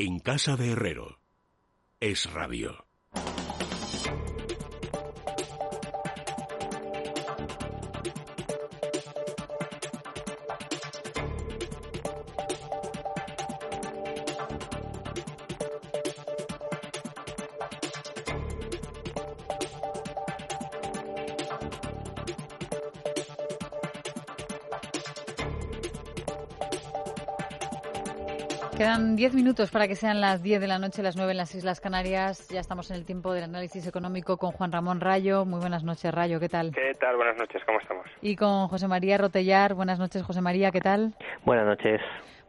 En casa de Herrero. Es radio. Quedan diez minutos para que sean las diez de la noche, las nueve en las Islas Canarias. Ya estamos en el tiempo del análisis económico con Juan Ramón Rayo. Muy buenas noches, Rayo, ¿qué tal? ¿Qué tal? Buenas noches, ¿cómo estamos? Y con José María Rotellar. Buenas noches, José María, ¿qué tal? Buenas noches.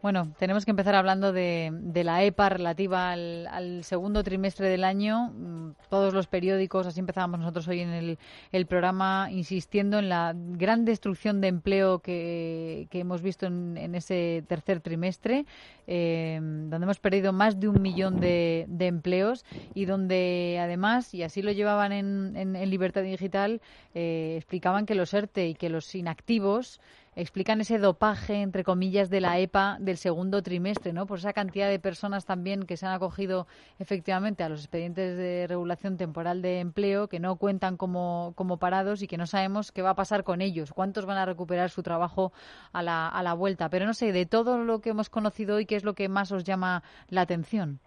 Bueno, tenemos que empezar hablando de, la EPA relativa al, segundo trimestre del año. Mm, todos los periódicos, así empezábamos nosotros hoy en el, programa, insistiendo en la gran destrucción de empleo que, hemos visto en, ese tercer trimestre, eh, donde hemos perdido más de un millón de, empleos y donde además, y así lo llevaban en, Libertad Digital, eh, explicaban que los ERTE y que los inactivos explican ese dopaje, entre comillas, de la EPA del segundo trimestre, ¿no? Por esa cantidad de personas también que se han acogido efectivamente a los expedientes de regulación temporal de empleo, que no cuentan como, como parados y que no sabemos qué va a pasar con ellos, cuántos van a recuperar su trabajo a la, a la vuelta. Pero no sé, de todo lo que hemos conocido hoy, ¿qué es lo que más os llama la atención?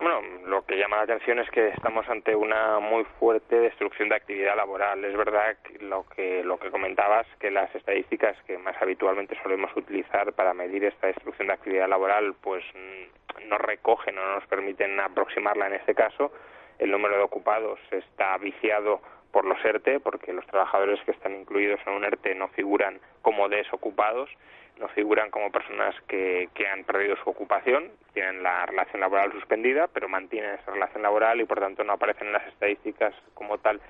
Bueno, lo que llama la atención es que estamos ante una muy fuerte destrucción de actividad laboral. Es verdad que lo que lo que comentabas que las estadísticas que más habitualmente solemos utilizar para medir esta destrucción de actividad laboral, pues mm, no recogen o no nos permiten aproximarla en este caso. El número de ocupados está viciado por los ERTE, porque los trabajadores que están incluidos en un ERTE no figuran como desocupados no figuran como personas que, que han perdido su ocupación, tienen la relación laboral suspendida, pero mantienen esa relación laboral y por tanto no aparecen en las estadísticas como tal.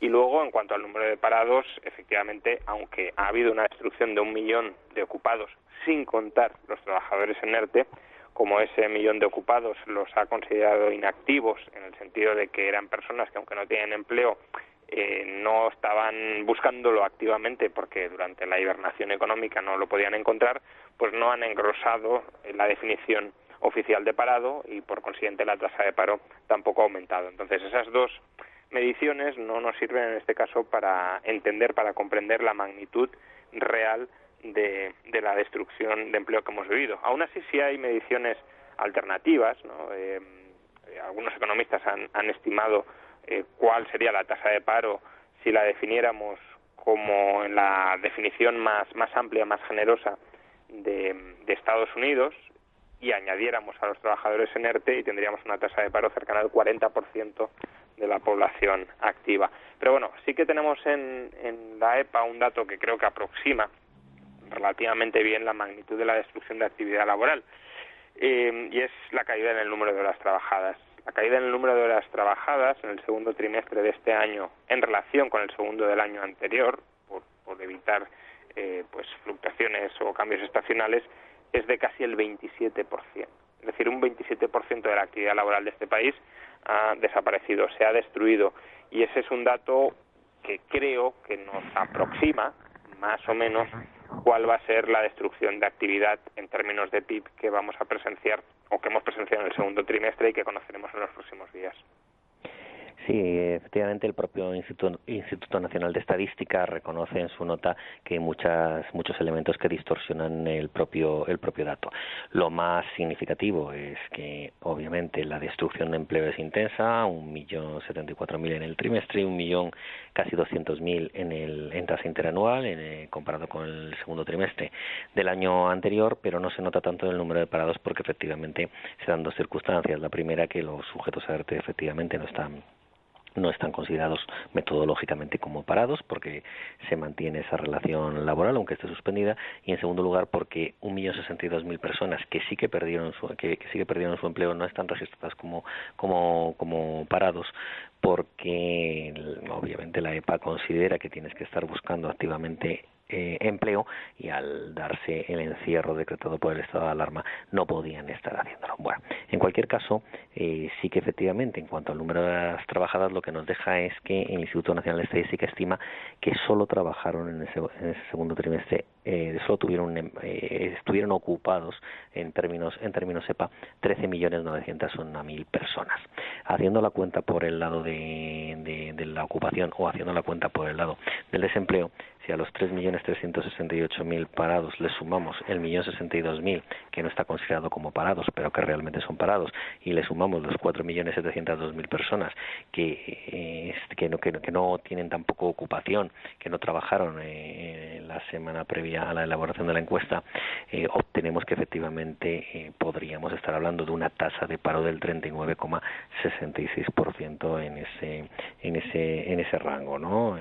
Y luego, en cuanto al número de parados, efectivamente, aunque ha habido una destrucción de un millón de ocupados, sin contar los trabajadores en ERTE, como ese millón de ocupados los ha considerado inactivos, en el sentido de que eran personas que, aunque no tienen empleo, estaban buscándolo activamente porque durante la hibernación económica no lo podían encontrar, pues no han engrosado la definición oficial de parado y por consiguiente la tasa de paro tampoco ha aumentado. Entonces esas dos mediciones no nos sirven en este caso para entender, para comprender la magnitud real de, la destrucción de empleo que hemos vivido. Aún así sí hay mediciones alternativas, ¿no? Eh, algunos economistas han estimado eh, cuál sería la tasa de paro si la definiéramos como en la definición más, más amplia, más generosa de, de Estados Unidos y añadiéramos a los trabajadores en ERTE y tendríamos una tasa de paro cercana al 40% de la población activa. Pero bueno, sí que tenemos en, en la EPA un dato que creo que aproxima relativamente bien la magnitud de la destrucción de actividad laboral eh, y es la caída en el número de horas trabajadas la caída en el número de horas trabajadas en el segundo trimestre de este año en relación con el segundo del año anterior, por, evitar eh, pues fluctuaciones o cambios estacionales, es de casi el 27%. Es decir, un 27% de la actividad laboral de este país ha desaparecido, se ha destruido. Y ese es un dato que creo que nos aproxima, más o menos, cuál va a ser la destrucción de actividad en términos de PIB que vamos a presenciar o que hemos presenciado en el segundo trimestre y que conoceremos en los próximos días. Sí, efectivamente el propio Instituto, Instituto, Nacional de Estadística reconoce en su nota que hay muchas, muchos elementos que distorsionan el propio, el propio dato. Lo más significativo es que obviamente la destrucción de empleo es intensa, un millón setenta y cuatro mil en el trimestre un millón casi doscientos mil en el en tasa interanual en, eh, comparado con el segundo trimestre del año anterior, pero no se nota tanto el número de parados porque efectivamente se dan dos circunstancias. La primera que los sujetos a ERTE efectivamente no están no están considerados metodológicamente como parados porque se mantiene esa relación laboral aunque esté suspendida. Y en segundo lugar porque un millón sesenta y dos mil personas que sí que perdieron su que, sí que perdieron su empleo no están registradas como como como parados porque obviamente la EPA considera que tienes que estar buscando activamente eh, empleo y al darse el encierro decretado por el estado de alarma no podían estar haciéndolo. Bueno, en cualquier caso, eh, sí que efectivamente, en cuanto al número de las trabajadas, lo que nos deja es que el Instituto Nacional de Estadística estima que solo trabajaron en ese, en ese segundo trimestre, eh, solo tuvieron, eh, estuvieron ocupados en términos, en términos SEPA 13.901.000 personas. Haciendo la cuenta por el lado de, la ocupación o haciendo la cuenta por el lado del desempleo, si a los 3.368.000 parados le sumamos el 1.062.000 que no está considerado como parados, pero que realmente son parados, y le sumamos los 4.702.000 personas que, eh, que, no, que, no tienen tampoco ocupación, que no trabajaron eh, la semana previa a la elaboración de la encuesta, eh, obtenemos que efectivamente eh, podríamos estar hablando de una tasa de paro del 39,66% en ese, en, ese, en ese rango, ¿no?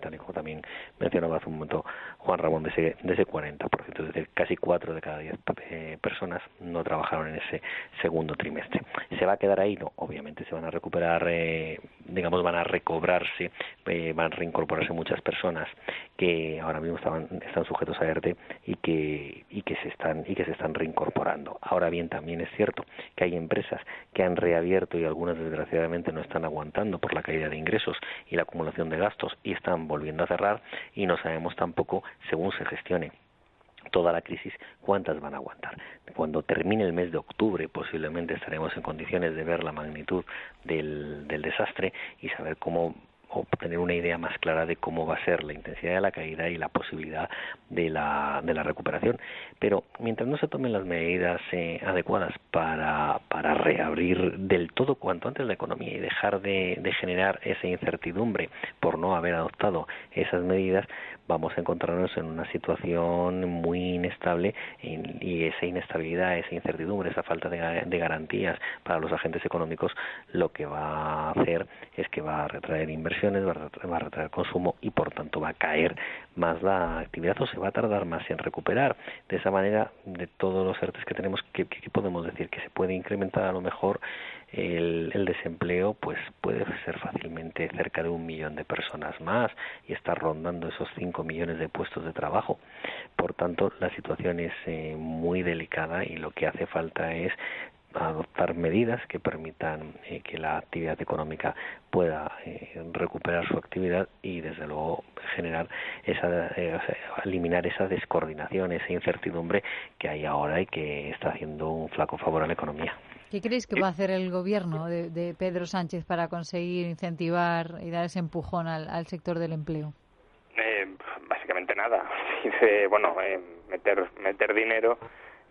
tal y como también mencioné hace un momento Juan Ramón de ese, de ese 40%, es decir, casi 4 de cada 10 eh, personas no trabajaron en ese segundo trimestre. ¿Se va a quedar ahí? No, obviamente se van a recuperar, eh, digamos, van a recobrarse, eh, van a reincorporarse muchas personas que ahora mismo estaban, están sujetos a ERTE y que, y que se están y que se están reincorporando. Ahora bien, también es cierto que hay empresas que han reabierto y algunas desgraciadamente no están aguantando por la caída de ingresos y la acumulación de gastos y están volviendo a cerrar y no sabemos tampoco, según se gestione toda la crisis, cuántas van a aguantar. Cuando termine el mes de octubre, posiblemente estaremos en condiciones de ver la magnitud del, del desastre y saber cómo obtener una idea más clara de cómo va a ser la intensidad de la caída y la posibilidad de la, de la recuperación. Pero mientras no se tomen las medidas eh, adecuadas para, para reabrir del todo cuanto antes la economía y dejar de, de generar esa incertidumbre por no haber adoptado esas medidas, vamos a encontrarnos en una situación muy inestable y esa inestabilidad, esa incertidumbre, esa falta de, garantías para los agentes económicos lo que va a hacer es que va a retraer inversiones, va a retraer, consumo y por tanto va a caer más la actividad o se va a tardar más en recuperar. De esa manera, de todos los ERTES que tenemos, ¿qué, qué podemos decir? Que se puede incrementar a lo mejor el, el, desempleo pues puede ser fácilmente cerca de un millón de personas más y está rondando esos cinco millones de puestos de trabajo. Por tanto, la situación es eh, muy delicada y lo que hace falta es adoptar medidas que permitan eh, que la actividad económica pueda eh, recuperar su actividad y desde luego generar esa eh, eliminar esa descoordinación esa incertidumbre que hay ahora y que está haciendo un flaco favor a la economía. ¿Qué creéis que va a hacer el gobierno de, de Pedro Sánchez para conseguir incentivar y dar ese empujón al, al sector del empleo? Eh, básicamente nada. bueno, eh, meter meter dinero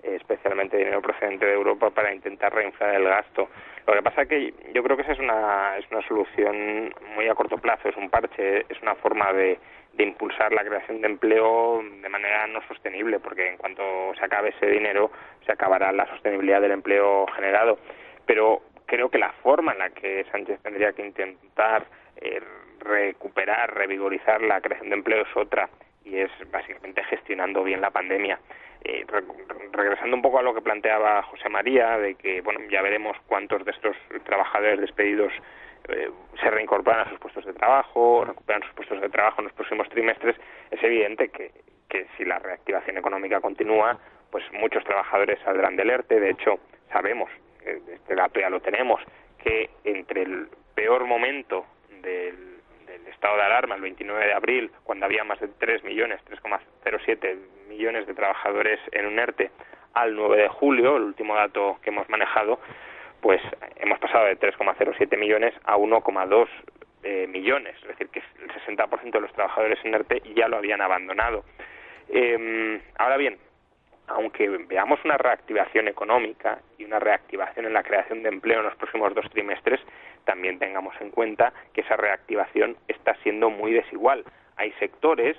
especialmente dinero procedente de Europa para intentar reinflar el gasto. Lo que pasa es que yo creo que esa es una, es una solución muy a corto plazo, es un parche, es una forma de, de impulsar la creación de empleo de manera no sostenible, porque en cuanto se acabe ese dinero, se acabará la sostenibilidad del empleo generado. Pero creo que la forma en la que Sánchez tendría que intentar eh, recuperar, revigorizar la creación de empleo es otra, y es básicamente gestionando bien la pandemia. Eh, regresando un poco a lo que planteaba José María, de que bueno ya veremos cuántos de estos trabajadores despedidos eh, se reincorporan a sus puestos de trabajo, recuperan sus puestos de trabajo en los próximos trimestres, es evidente que, que si la reactivación económica continúa, pues muchos trabajadores saldrán del ERTE. De hecho, sabemos, eh, este dato ya lo tenemos, que entre el peor momento del estado de alarma el 29 de abril, cuando había más de 3 millones, 3,07 millones de trabajadores en un ERTE, al 9 de julio, el último dato que hemos manejado, pues hemos pasado de 3,07 millones a 1,2 eh, millones, es decir, que el 60% de los trabajadores en ERTE ya lo habían abandonado. Eh, ahora bien, aunque veamos una reactivación económica y una reactivación en la creación de empleo en los próximos dos trimestres, también tengamos en cuenta que esa reactivación está siendo muy desigual. Hay sectores,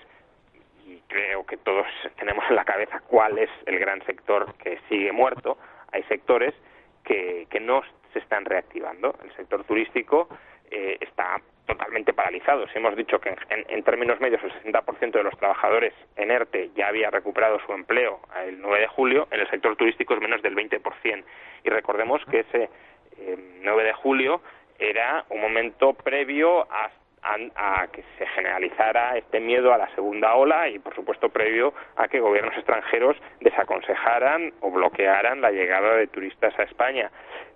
y creo que todos tenemos en la cabeza cuál es el gran sector que sigue muerto, hay sectores que, que no se están reactivando. El sector turístico eh, está totalmente paralizados. Hemos dicho que en, términos medios el 60% de los trabajadores en ERTE ya había recuperado su empleo el 9 de julio, en el sector turístico es menos del 20%. Y recordemos que ese 9 eh, de julio era un momento previo a, que se generalizara este miedo a la segunda ola y, por supuesto, previo a que gobiernos extranjeros desaconsejaran o bloquearan la llegada de turistas a España.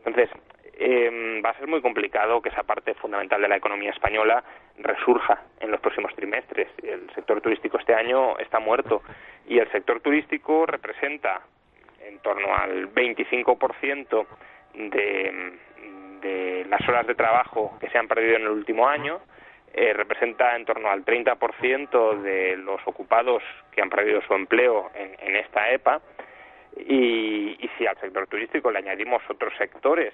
Entonces, em, va a ser muy complicado que esa parte fundamental de la economía española resurja en los próximos trimestres. El sector turístico este año está muerto y el sector turístico representa en torno al 25% de, de las horas de trabajo que se han perdido en el último año, eh, representa en torno al 30% de los ocupados que han perdido su empleo en, esta EPA. Y, si al sector turístico le añadimos otros sectores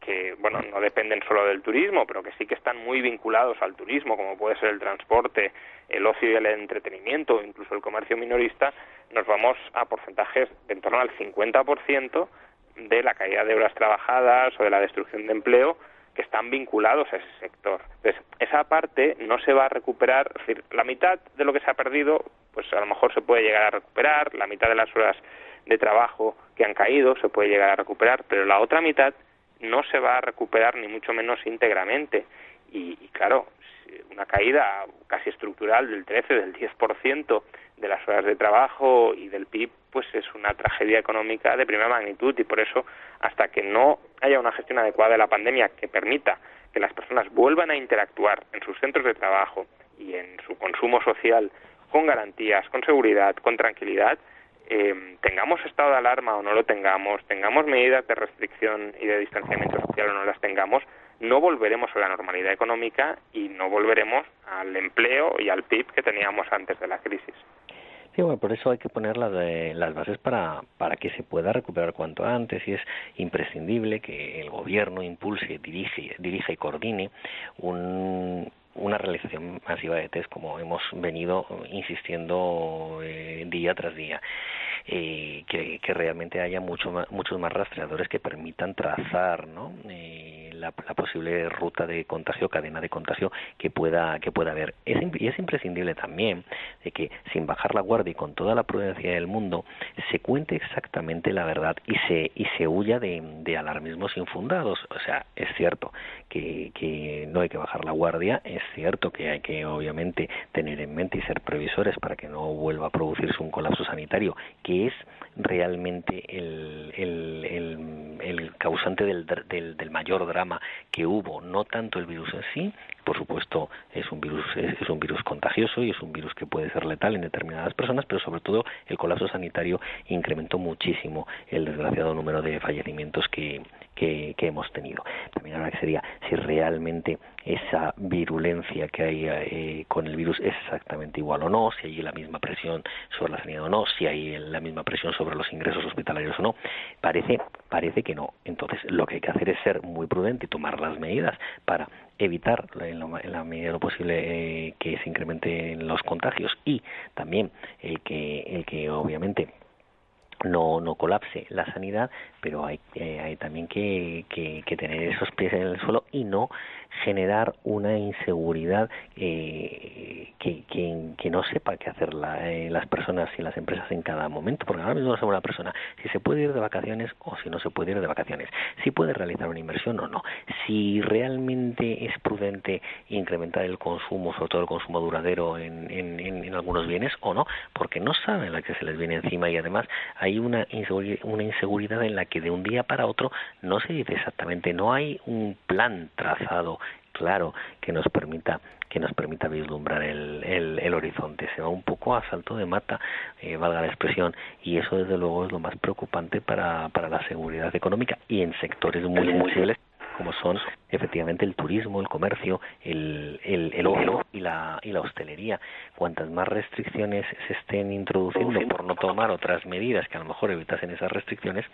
que, bueno, no dependen solo del turismo, pero que sí que están muy vinculados al turismo, como puede ser el transporte, el ocio y el entretenimiento, incluso el comercio minorista, nos vamos a porcentajes de en torno al 50% de la caída de horas trabajadas o de la destrucción de empleo que están vinculados a ese sector. Entonces, esa parte no se va a recuperar, la mitad de lo que se ha perdido, pues a lo mejor se puede llegar a recuperar, la mitad de las horas de trabajo que han caído se puede llegar a recuperar, pero la otra mitad no se va a recuperar ni mucho menos íntegramente. Y, y claro, una caída casi estructural del 13, del 10% de las horas de trabajo y del PIB, pues es una tragedia económica de primera magnitud y por eso hasta que no haya una gestión adecuada de la pandemia que permita que las personas vuelvan a interactuar en sus centros de trabajo y en su consumo social con garantías, con seguridad, con tranquilidad, eh, tengamos estado de alarma o no lo tengamos, tengamos medidas de restricción y de distanciamiento social o no las tengamos, no volveremos a la normalidad económica y no volveremos al empleo y al PIB que teníamos antes de la crisis. Por eso hay que poner las, las bases para, para que se pueda recuperar cuanto antes y es imprescindible que el gobierno impulse, dirige, dirija y coordine un, una realización masiva de test como hemos venido insistiendo eh, día tras día eh, que, realmente haya mucho muchos más rastreadores que permitan trazar ¿no? Eh, la, posible ruta de contagio, cadena de contagio que pueda que pueda haber. Es, y es imprescindible también de que sin bajar la guardia y con toda la prudencia del mundo se cuente exactamente la verdad y se y se huya de, de alarmismos infundados. O sea, es cierto que, que no hay que bajar la guardia, es cierto que hay que obviamente tener en mente y ser previsores para que no vuelva a producirse un colapso sanitario que es realmente el, el, el, causante del, del, del, mayor drama que hubo, no tanto el virus en sí, por supuesto es un virus es, un virus contagioso y es un virus que puede ser letal en determinadas personas, pero sobre todo el colapso sanitario incrementó muchísimo el desgraciado número de fallecimientos que, que, hemos tenido. Que sería si realmente esa virulencia que hay eh, con el virus es exactamente igual o no, si hay la misma presión sobre la sanidad o no, si hay la misma presión sobre los ingresos hospitalarios o no. Parece, parece que no. Entonces, lo que hay que hacer es ser muy prudente y tomar las medidas para evitar en, la medida de lo posible eh, que se incrementen los contagios y también el que el que obviamente no, no colapse la sanidad, pero hay, eh, hay también que, que, que, tener esos pies en el suelo y no generar una inseguridad eh, que, no sepa qué hacer la, eh, las personas y las empresas en cada momento, porque ahora mismo no sabe una persona si se puede ir de vacaciones o si no se puede ir de vacaciones, si puede realizar una inversión o no, si realmente es prudente incrementar el consumo, sobre todo el consumo duradero en, en, en algunos bienes o no, porque no saben la que se les viene encima y además hay una inseguridad, una inseguridad en la que de un día para otro no se dice exactamente, no hay un plan trazado claro que nos permita que nos permita vislumbrar el, el, horizonte. Se va un poco a salto de mata, eh, valga la expresión, y eso desde luego es lo más preocupante para, para la seguridad económica y en sectores muy sensibles como son efectivamente el turismo, el comercio, el, el, el y la, y la hostelería. Cuantas más restricciones se estén introduciendo por no tomar otras medidas que a lo mejor evitasen esas restricciones,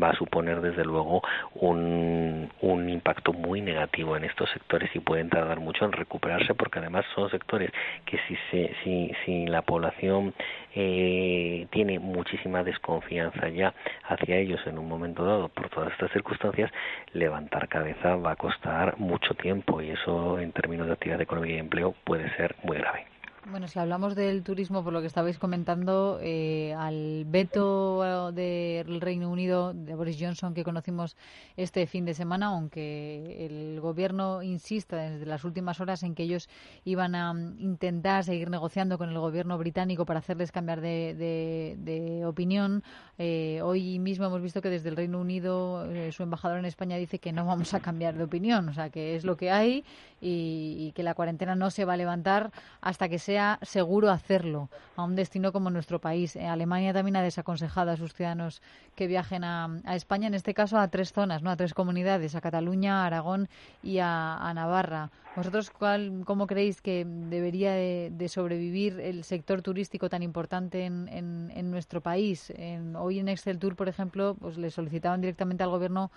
va a suponer desde luego un, un impacto muy negativo en estos sectores y pueden tardar mucho en recuperarse porque además son sectores que si, se, si, si la población eh, tiene muchísima desconfianza ya hacia ellos en un momento dado por todas estas circunstancias, levantar cabeza va a costar mucho tiempo y eso en términos de actividad económica y empleo puede ser muy grave. Bueno, si hablamos del turismo, por lo que estabais comentando, eh, al veto del Reino Unido de Boris Johnson que conocimos este fin de semana, aunque el gobierno insista desde las últimas horas en que ellos iban a intentar seguir negociando con el gobierno británico para hacerles cambiar de, opinión, eh, hoy mismo hemos visto que desde el Reino Unido eh, su embajador en España dice que no vamos a cambiar de opinión, o sea que es lo que hay y, y que la cuarentena no se va a levantar hasta que sea seguro hacerlo a un destino como nuestro país. Eh, Alemania también ha desaconsejado a sus ciudadanos que viajen a, España, en este caso a tres zonas, no a tres comunidades, a Cataluña, a Aragón y a, Navarra. ¿Vosotros cuál, cómo creéis que debería de, sobrevivir el sector turístico tan importante en, nuestro país? hoy en Excel Tour, por ejemplo, pues le solicitaban directamente al Gobierno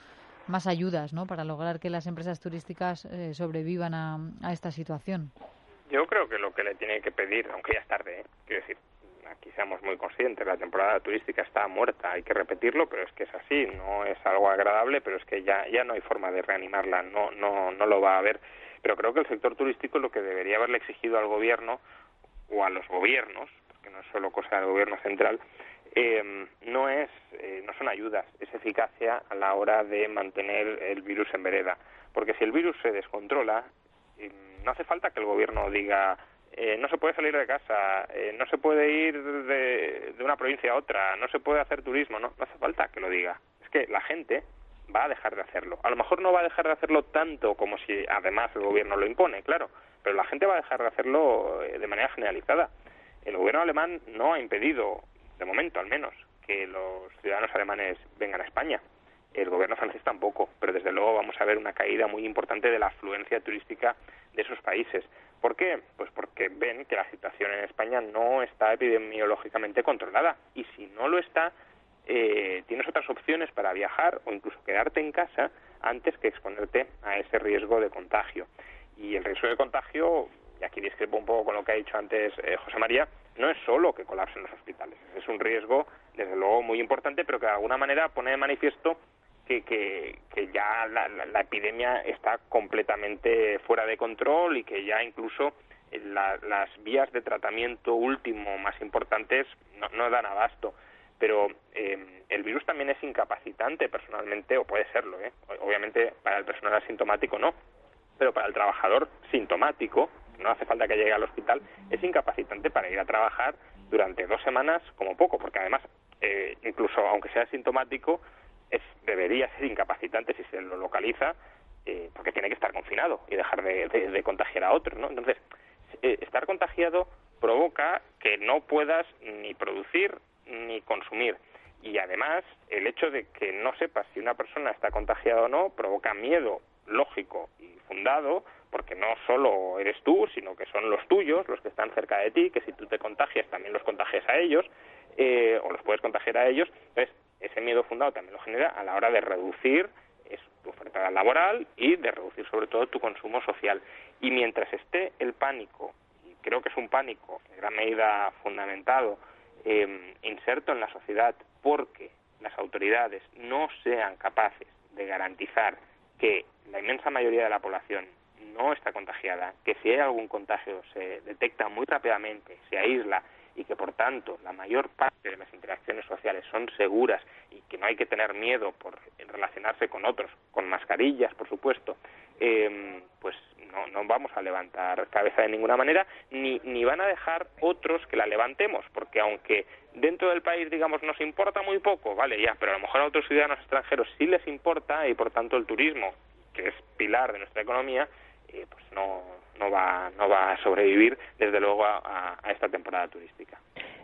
más ayudas ¿no? para lograr que las empresas turísticas eh, sobrevivan a esta situación. Yo creo que lo que le tiene que pedir, aunque ya es tarde, ¿eh? quiero decir, aquí seamos muy conscientes, la temporada turística está muerta, hay que repetirlo, pero es que es así, no es algo agradable, pero es que ya, ya no hay forma de reanimarla, no, no, no lo va a haber. Pero creo que el sector turístico lo que debería haberle exigido al gobierno o a los gobiernos, porque no es solo cosa del gobierno central, eh, no es, eh, no son ayudas, es eficacia a la hora de mantener el virus en vereda. Porque si el virus se descontrola, no hace falta que el gobierno diga eh, no se puede salir de casa, eh, no se puede ir de, una provincia a otra, no se puede hacer turismo, no, no hace falta que lo diga. Es que la gente va a dejar de hacerlo. A lo mejor no va a dejar de hacerlo tanto como si además el gobierno lo impone, claro, pero la gente va a dejar de hacerlo eh, de manera generalizada. El gobierno alemán no ha impedido, de momento al menos, que los ciudadanos alemanes vengan a España el gobierno francés tampoco, pero desde luego vamos a ver una caída muy importante de la afluencia turística de esos países. ¿Por qué? Pues porque ven que la situación en España no está epidemiológicamente controlada y si no lo está, eh, tienes otras opciones para viajar o incluso quedarte en casa antes que exponerte a ese riesgo de contagio. Y el riesgo de contagio, y aquí discrepo un poco con lo que ha dicho antes eh, José María, no es solo que colapsen los hospitales, es un riesgo, desde luego, muy importante, pero que de alguna manera pone de manifiesto que, que, ya la, la, epidemia está completamente fuera de control y que ya incluso eh, las vías de tratamiento último más importantes no, dan abasto. Pero eh, el virus también es incapacitante personalmente, o puede serlo, ¿eh? obviamente para el personal asintomático no, pero para el trabajador sintomático, no hace falta que llegue al hospital, es incapacitante para ir a trabajar durante dos semanas como poco, porque además, eh, incluso aunque sea sintomático, es, debería ser incapacitante si se lo localiza, eh, porque tiene que estar confinado y dejar de, contagiar a otros, ¿no? Entonces, eh, estar contagiado provoca que no puedas ni producir ni consumir. Y además, el hecho de que no sepas si una persona está contagiada o no provoca miedo lógico y fundado, porque no solo eres tú, sino que son los tuyos, los que están cerca de ti, que si tú te contagias también los contagias a ellos, eh, o los puedes contagiar a ellos. Entonces, ese miedo fundado también lo genera a la hora de reducir tu oferta laboral y de reducir sobre todo tu consumo social. Y mientras esté el pánico, y creo que es un pánico en gran medida fundamentado, em, inserto en la sociedad porque las autoridades no sean capaces de garantizar que la inmensa mayoría de la población no está contagiada, que si hay algún contagio se detecta muy rápidamente, se aísla y que por tanto la mayor parte de las interacciones sociales son seguras y que no hay que tener miedo por relacionarse con otros, con mascarillas, por supuesto, eh, pues no, no vamos a levantar cabeza de ninguna manera, ni, ni van a dejar otros que la levantemos, porque aunque dentro del país, digamos, nos importa muy poco, vale, ya, pero a lo mejor a otros ciudadanos extranjeros sí les importa y por tanto el turismo, que es pilar de nuestra economía, eh, pues no, no, va, no va a sobrevivir, desde luego, a, esta temporada turística.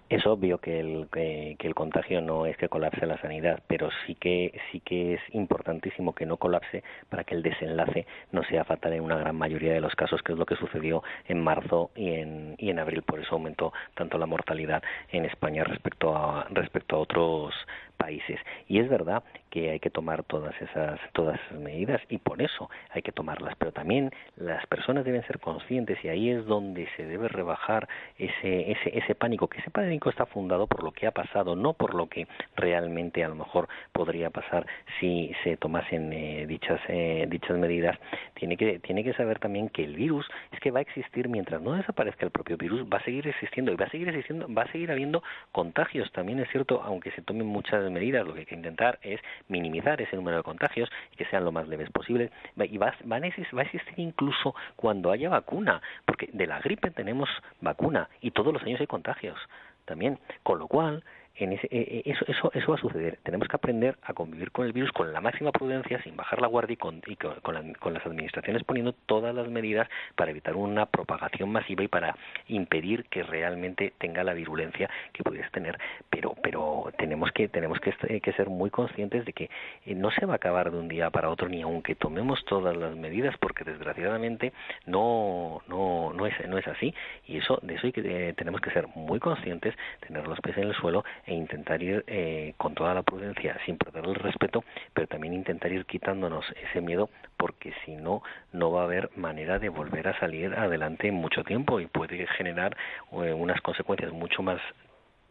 Es obvio que el, que, el contagio no es que colapse la sanidad, pero sí que sí que es importantísimo que no colapse para que el desenlace no sea fatal en una gran mayoría de los casos, que es lo que sucedió en marzo y en, y en abril. Por eso aumentó tanto la mortalidad en España respecto a respecto a otros países. Y es verdad que hay que tomar todas esas, todas esas medidas y por eso hay que tomarlas, pero también las personas deben ser conscientes y ahí es donde se debe rebajar ese, ese, ese pánico, que ese pánico está fundado por lo que ha pasado, no por lo que realmente a lo mejor podría pasar si se tomasen eh, dichas, eh, dichas medidas. Tiene que, tiene que saber también que el virus es que va a existir mientras no desaparezca el propio virus, va a seguir existiendo y va a seguir existiendo, va a seguir habiendo contagios. También es cierto, aunque se tomen muchas medidas, lo que hay que intentar es minimizar ese número de contagios y que sean lo más leves posible. Y va, va, va a existir incluso cuando haya vacuna, porque de la gripe tenemos vacuna y todos los años hay contagios también. Con lo cual, en ese, eh, eh, eso, eso, eso va a suceder. Tenemos que aprender a convivir con el virus con la máxima prudencia, sin bajar la guardia y con, con, las administraciones poniendo todas las medidas para evitar una propagación masiva y para impedir que realmente tenga la virulencia que pudiese tener. Pero, pero tenemos que tenemos que, eh, ser muy conscientes de que no se va a acabar de un día para otro ni aunque tomemos todas las medidas, porque desgraciadamente no no no es no es así y eso de eso hay que tenemos que ser muy conscientes, tener los pies en el suelo e intentar ir eh, con toda la prudencia, sin perder el respeto, pero también intentar ir quitándonos ese miedo, porque si no, no va a haber manera de volver a salir adelante en mucho tiempo y puede generar eh, unas consecuencias mucho más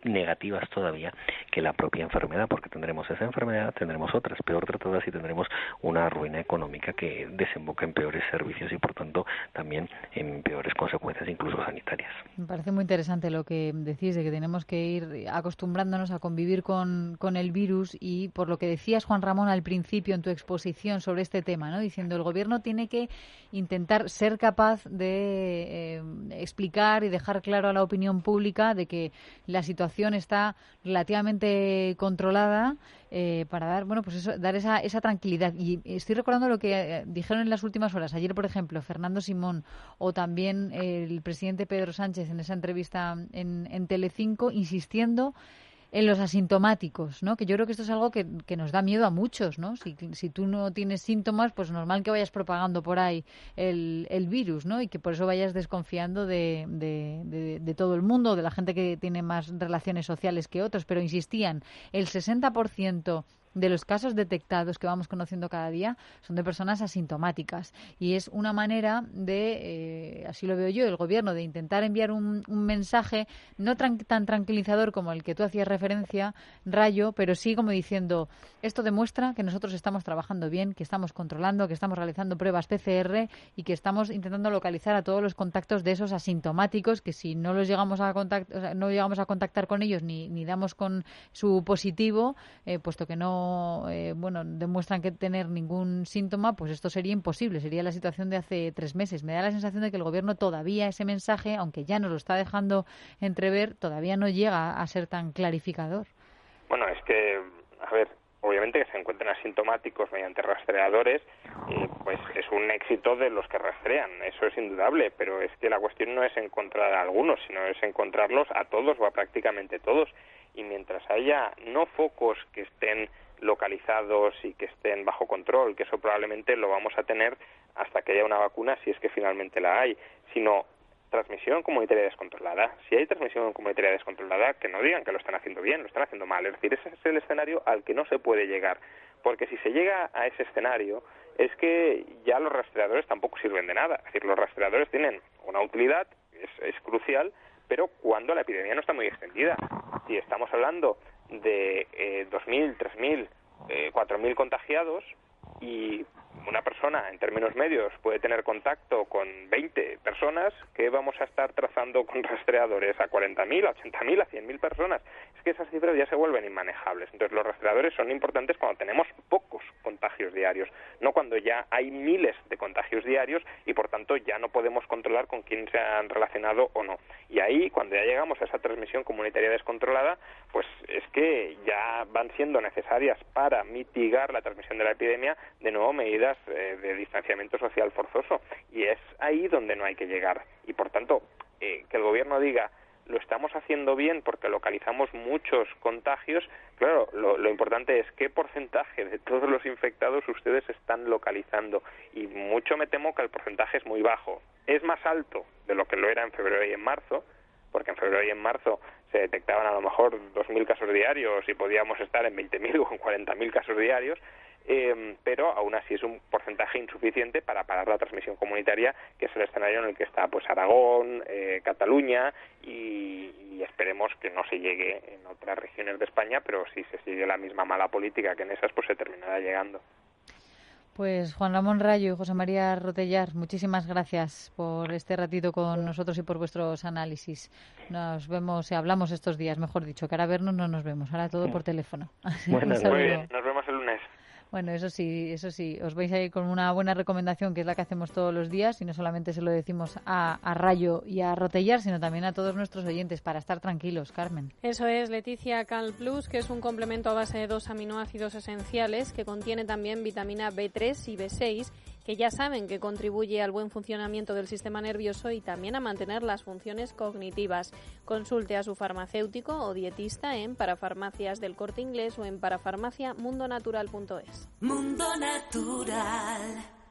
negativas todavía que la propia enfermedad, porque tendremos esa enfermedad, tendremos otras peor tratadas y tendremos una ruina económica que desemboca en peores servicios y por tanto también en peores consecuencias incluso sanitarias. Me parece muy interesante lo que decís de que tenemos que ir acostumbrándonos a convivir con, con el virus y por lo que decías Juan Ramón al principio en tu exposición sobre este tema, ¿no? diciendo el gobierno tiene que intentar ser capaz de eh, explicar y dejar claro a la opinión pública de que la situación está relativamente controlada eh, para dar, bueno, pues eso, dar esa, esa tranquilidad. Y estoy recordando lo que eh, dijeron en las últimas horas. Ayer, por ejemplo, Fernando Simón o también el presidente Pedro Sánchez en esa entrevista en, en Telecinco insistiendo en los asintomáticos, ¿no? Que yo creo que esto es algo que, nos da miedo a muchos, ¿no? Si, tú no tienes síntomas, pues normal que vayas propagando por ahí el, el virus, ¿no? Y que por eso vayas desconfiando de, de, de, todo el mundo, de la gente que tiene más relaciones sociales que otros. Pero insistían, el 60% de los casos detectados que vamos conociendo cada día son de personas asintomáticas. Y es una manera de, eh, así lo veo yo, el gobierno de intentar enviar un, mensaje no tan tranquilizador como el que tú hacías referencia, Rayo, pero sí como diciendo esto demuestra que nosotros estamos trabajando bien, que estamos controlando, que estamos realizando pruebas PCR y que estamos intentando localizar a todos los contactos de esos asintomáticos que si no los llegamos a contactar, no llegamos a contactar con ellos ni, ni damos con su positivo, eh, puesto que no eh, bueno, demuestran que tener ningún síntoma, pues esto sería imposible. Sería la situación de hace tres meses. Me da la sensación de que el gobierno todavía ese mensaje, aunque ya nos lo está dejando entrever, todavía no llega a ser tan clarificador. Bueno, es que, a ver, obviamente que se encuentren asintomáticos mediante rastreadores, eh, pues es un éxito de los que rastrean, eso es indudable, pero es que la cuestión no es encontrar a algunos, sino es encontrarlos a todos o a prácticamente todos. Y mientras haya no focos que estén localizados y que estén bajo control, que eso probablemente lo vamos a tener hasta que haya una vacuna, si es que finalmente la hay, sino transmisión comunitaria descontrolada. Si hay transmisión comunitaria descontrolada, que no digan que lo están haciendo bien, lo están haciendo mal. Es decir, ese es el escenario al que no se puede llegar. Porque si se llega a ese escenario, es que ya los rastreadores tampoco sirven de nada. Es decir, los rastreadores tienen una utilidad, es, es crucial, pero cuando la epidemia no está muy extendida. Si estamos hablando de eh, 2.000, 3.000, eh, 4.000 contagiados y una persona en términos medios puede tener contacto con 20 personas, que vamos a estar trazando con rastreadores a 40.000, a 80.000, a 100.000 personas? Es que esas cifras ya se vuelven inmanejables. Entonces los rastreadores son importantes cuando tenemos pocos contagios diarios, no cuando ya hay miles de contagios diarios y por tanto ya no podemos controlar con quién se han relacionado o no. Y ahí, cuando ya llegamos a esa transmisión comunitaria descontrolada, pues es que ya van siendo necesarias para mitigar la transmisión de la epidemia de nuevo medidas eh, de distanciamiento social forzoso. Y es ahí donde no hay que llegar. Y por tanto eh, que el gobierno diga lo estamos haciendo bien porque localizamos muchos contagios, claro, lo, lo, importante es qué porcentaje de todos los infectados ustedes están localizando. Y mucho me temo que el porcentaje es muy bajo. Es más alto de lo que lo era en febrero y en marzo, porque en febrero y en marzo se detectaban a lo mejor 2.000, 2.000 casos diarios y podíamos estar en 20.000 o en 40.000 casos diarios, eh, pero aún así es un porcentaje insuficiente para parar la transmisión comunitaria, que es el escenario en el que está pues Aragón, eh, Cataluña y, esperemos que no se llegue en otras regiones de España, pero si se sigue la misma mala política que en esas, pues se terminará llegando. Pues Juan Ramón Rayo y José María Rotellar, muchísimas gracias por este ratito con nosotros y por vuestros análisis. Nos vemos, y hablamos estos días, mejor dicho, que ahora vernos no nos vemos, ahora todo por teléfono. Bueno, muy bien, nos vemos el lunes. Bueno, eso sí, eso sí, os vais a ir con una buena recomendación, que es la que hacemos todos los días, y no solamente se lo decimos a, Rayo y a Rotellar, sino también a todos nuestros oyentes, para estar tranquilos, Carmen. Eso es, Leticia Cal Plus, que es un complemento a base de dos aminoácidos esenciales, que contiene también vitamina B3 y B6, que ya saben que contribuye al buen funcionamiento del sistema nervioso y también a mantener las funciones cognitivas. Consulte a su farmacéutico o dietista en parafarmacias del corte inglés o en parafarmaciamundonatural.es. Mundo Natural.